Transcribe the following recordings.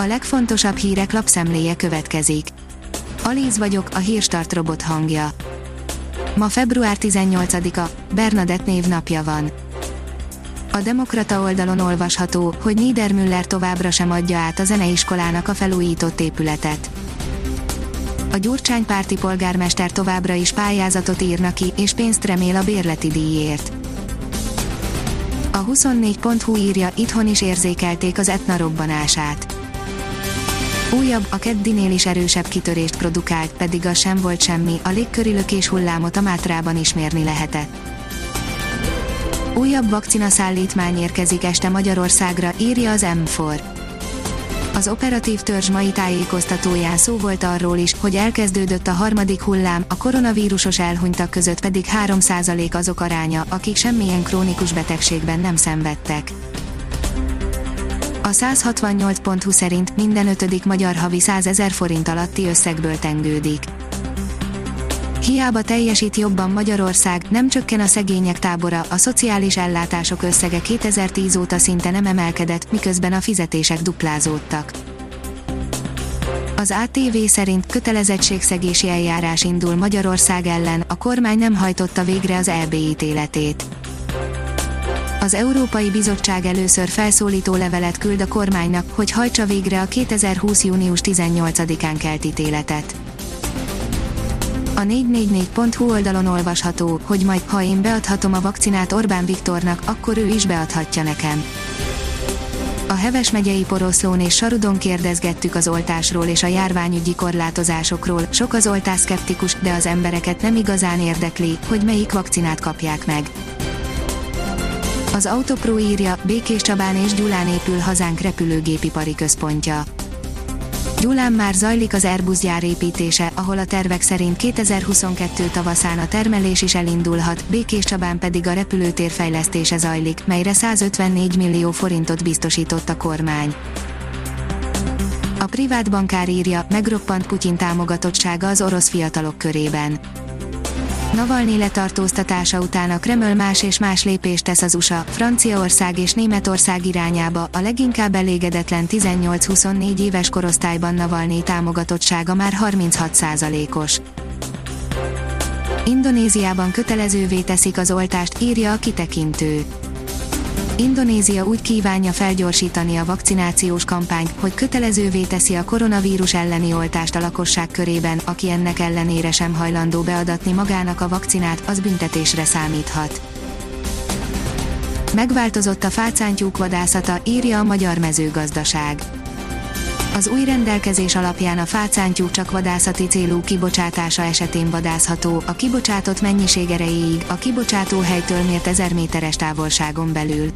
A legfontosabb hírek lapszemléje következik. Alíz vagyok, a hírstart robot hangja. Ma február 18-a, Bernadett névnapja van. A Demokrata oldalon olvasható, hogy Niedermüller továbbra sem adja át a zeneiskolának a felújított épületet. A Gyurcsány párti polgármester továbbra is pályázatot írna ki, és pénzt remél a bérleti díjért. A 24.hu írja, itthon is érzékelték az etna robbanását. Újabb, a keddinél is erősebb kitörést produkált, pedig az sem volt semmi, a légköri lökés hullámot a Mátrában is mérni lehetett. Újabb vakcina szállítmány érkezik este Magyarországra, írja az M4. Az operatív törzs mai tájékoztatóján szó volt arról is, hogy elkezdődött a harmadik hullám, a koronavírusos elhunytak között pedig 3% azok aránya, akik semmilyen krónikus betegségben nem szenvedtek. A 168.20 szerint minden ötödik magyar havi 100 ezer forint alatti összegből tengődik. Hiába teljesít jobban Magyarország, nem csökken a szegények tábora, a szociális ellátások összege 2010 óta szinte nem emelkedett, miközben a fizetések duplázódtak. Az ATV szerint kötelezettségszegési eljárás indul Magyarország ellen, a kormány nem hajtotta végre az EB ítéletét. Az Európai Bizottság először felszólító levelet küld a kormánynak, hogy hajtsa végre a 2020. június 18-án kelt ítéletet. A 444.hu oldalon olvasható, hogy majd, ha én beadhatom a vakcinát Orbán Viktornak, akkor ő is beadhatja nekem. A Heves megyei Poroszlón és Sarudon kérdezgettük az oltásról és a járványügyi korlátozásokról, sok az oltászkeptikus, de az embereket nem igazán érdekli, hogy melyik vakcinát kapják meg. Az Autopro írja, Békés Csabán és Gyulán épül hazánk repülőgépipari központja. Gyulán már zajlik az Airbus gyár építése, ahol a tervek szerint 2022 tavaszán a termelés is elindulhat, Békés Csabán pedig a repülőtér fejlesztése zajlik, melyre 154 millió forintot biztosított a kormány. A privát bankár írja, megroppant Putyin támogatottsága az orosz fiatalok körében. Navalnyi letartóztatása után a Kreml más és más lépést tesz az USA, Franciaország és Németország irányába, a leginkább elégedetlen 18-24 éves korosztályban Navalnyi támogatottsága már 36%-os. Indonéziában kötelezővé teszik az oltást, írja a kitekintő. Indonézia úgy kívánja felgyorsítani a vakcinációs kampányt, hogy kötelezővé teszi a koronavírus elleni oltást a lakosság körében, aki ennek ellenére sem hajlandó beadatni magának a vakcinát, az büntetésre számíthat. Megváltozott a fácántyúk vadászata, írja a Magyar Mezőgazdaság. Az új rendelkezés alapján a fácántyúk csak vadászati célú kibocsátása esetén vadászható, a kibocsátott mennyiség erejéig, a kibocsátó helytől mért 1000 méteres távolságon belül.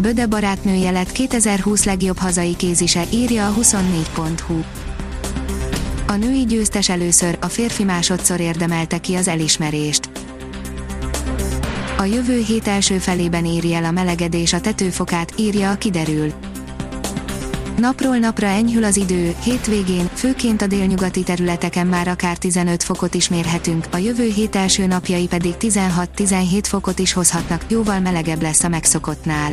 Böde barátnője lett 2020 legjobb hazai kézise, írja a 24.hu. A női győztes először, a férfi másodszor érdemelte ki az elismerést. A jövő hét első felében éri el a melegedés a tetőfokát, írja a kiderül. Napról napra enyhül az idő, hétvégén, főként a délnyugati területeken már akár 15 fokot is mérhetünk, a jövő hét első napjai pedig 16-17 fokot is hozhatnak, jóval melegebb lesz a megszokottnál.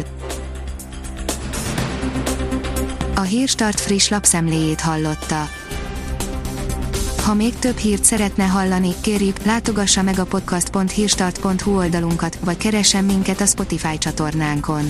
A Hírstart friss lapszemléjét hallotta. Ha még több hírt szeretne hallani, kérjük, látogassa meg a podcast.hírstart.hu oldalunkat, vagy keressen minket a Spotify csatornánkon